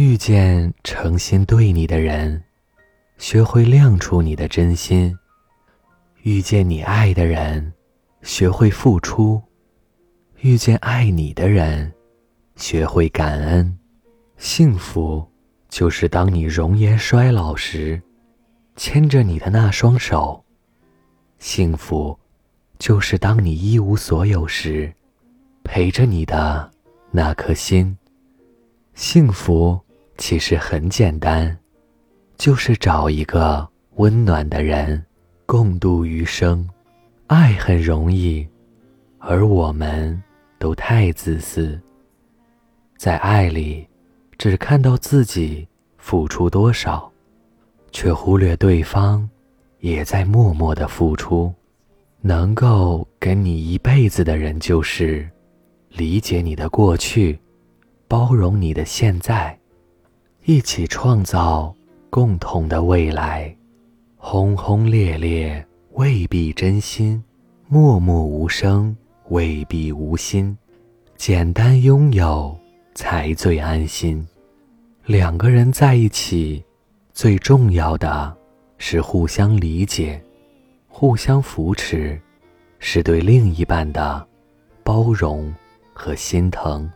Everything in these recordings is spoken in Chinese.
遇见诚心对你的人，学会亮出你的真心；遇见你爱的人，学会付出；遇见爱你的人，学会感恩。幸福，就是当你容颜衰老时，牵着你的那双手；幸福，就是当你一无所有时，陪着你的那颗心。幸福其实很简单，就是找一个温暖的人，共度余生。爱很容易，而我们都太自私，在爱里只看到自己付出多少，却忽略对方也在默默的付出。能够跟你一辈子的人，就是理解你的过去。包容你的现在，一起创造共同的未来。轰轰烈烈未必真心，默默无声未必无心。简单拥有才最安心。两个人在一起，最重要的是互相理解、互相扶持，是对另一半的包容和心疼。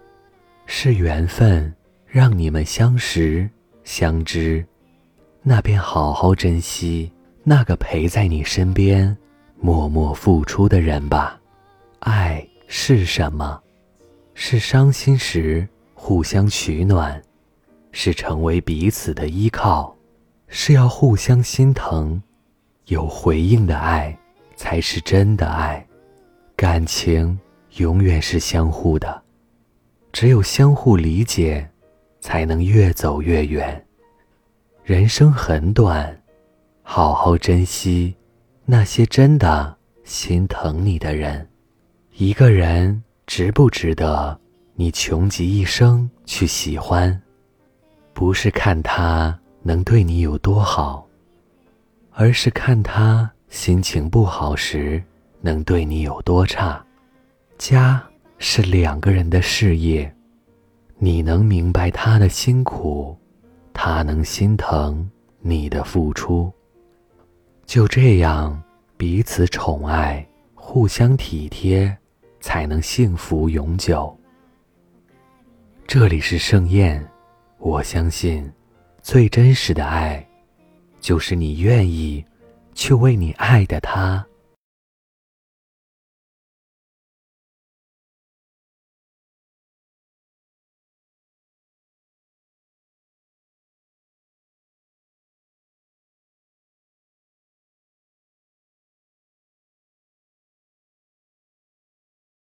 是缘分让你们相识相知，那便好好珍惜那个陪在你身边、默默付出的人吧。爱是什么？是伤心时互相取暖，是成为彼此的依靠，是要互相心疼，有回应的爱才是真的爱。感情永远是相互的。只有相互理解，才能越走越远。人生很短，好好珍惜那些真的心疼你的人。一个人值不值得你穷极一生去喜欢，不是看他能对你有多好，而是看他心情不好时能对你有多差。家。是两个人的事业，你能明白他的辛苦，他能心疼你的付出。就这样彼此宠爱，互相体贴，才能幸福永久。这里是盛宴，我相信，最真实的爱，就是你愿意去为你爱的他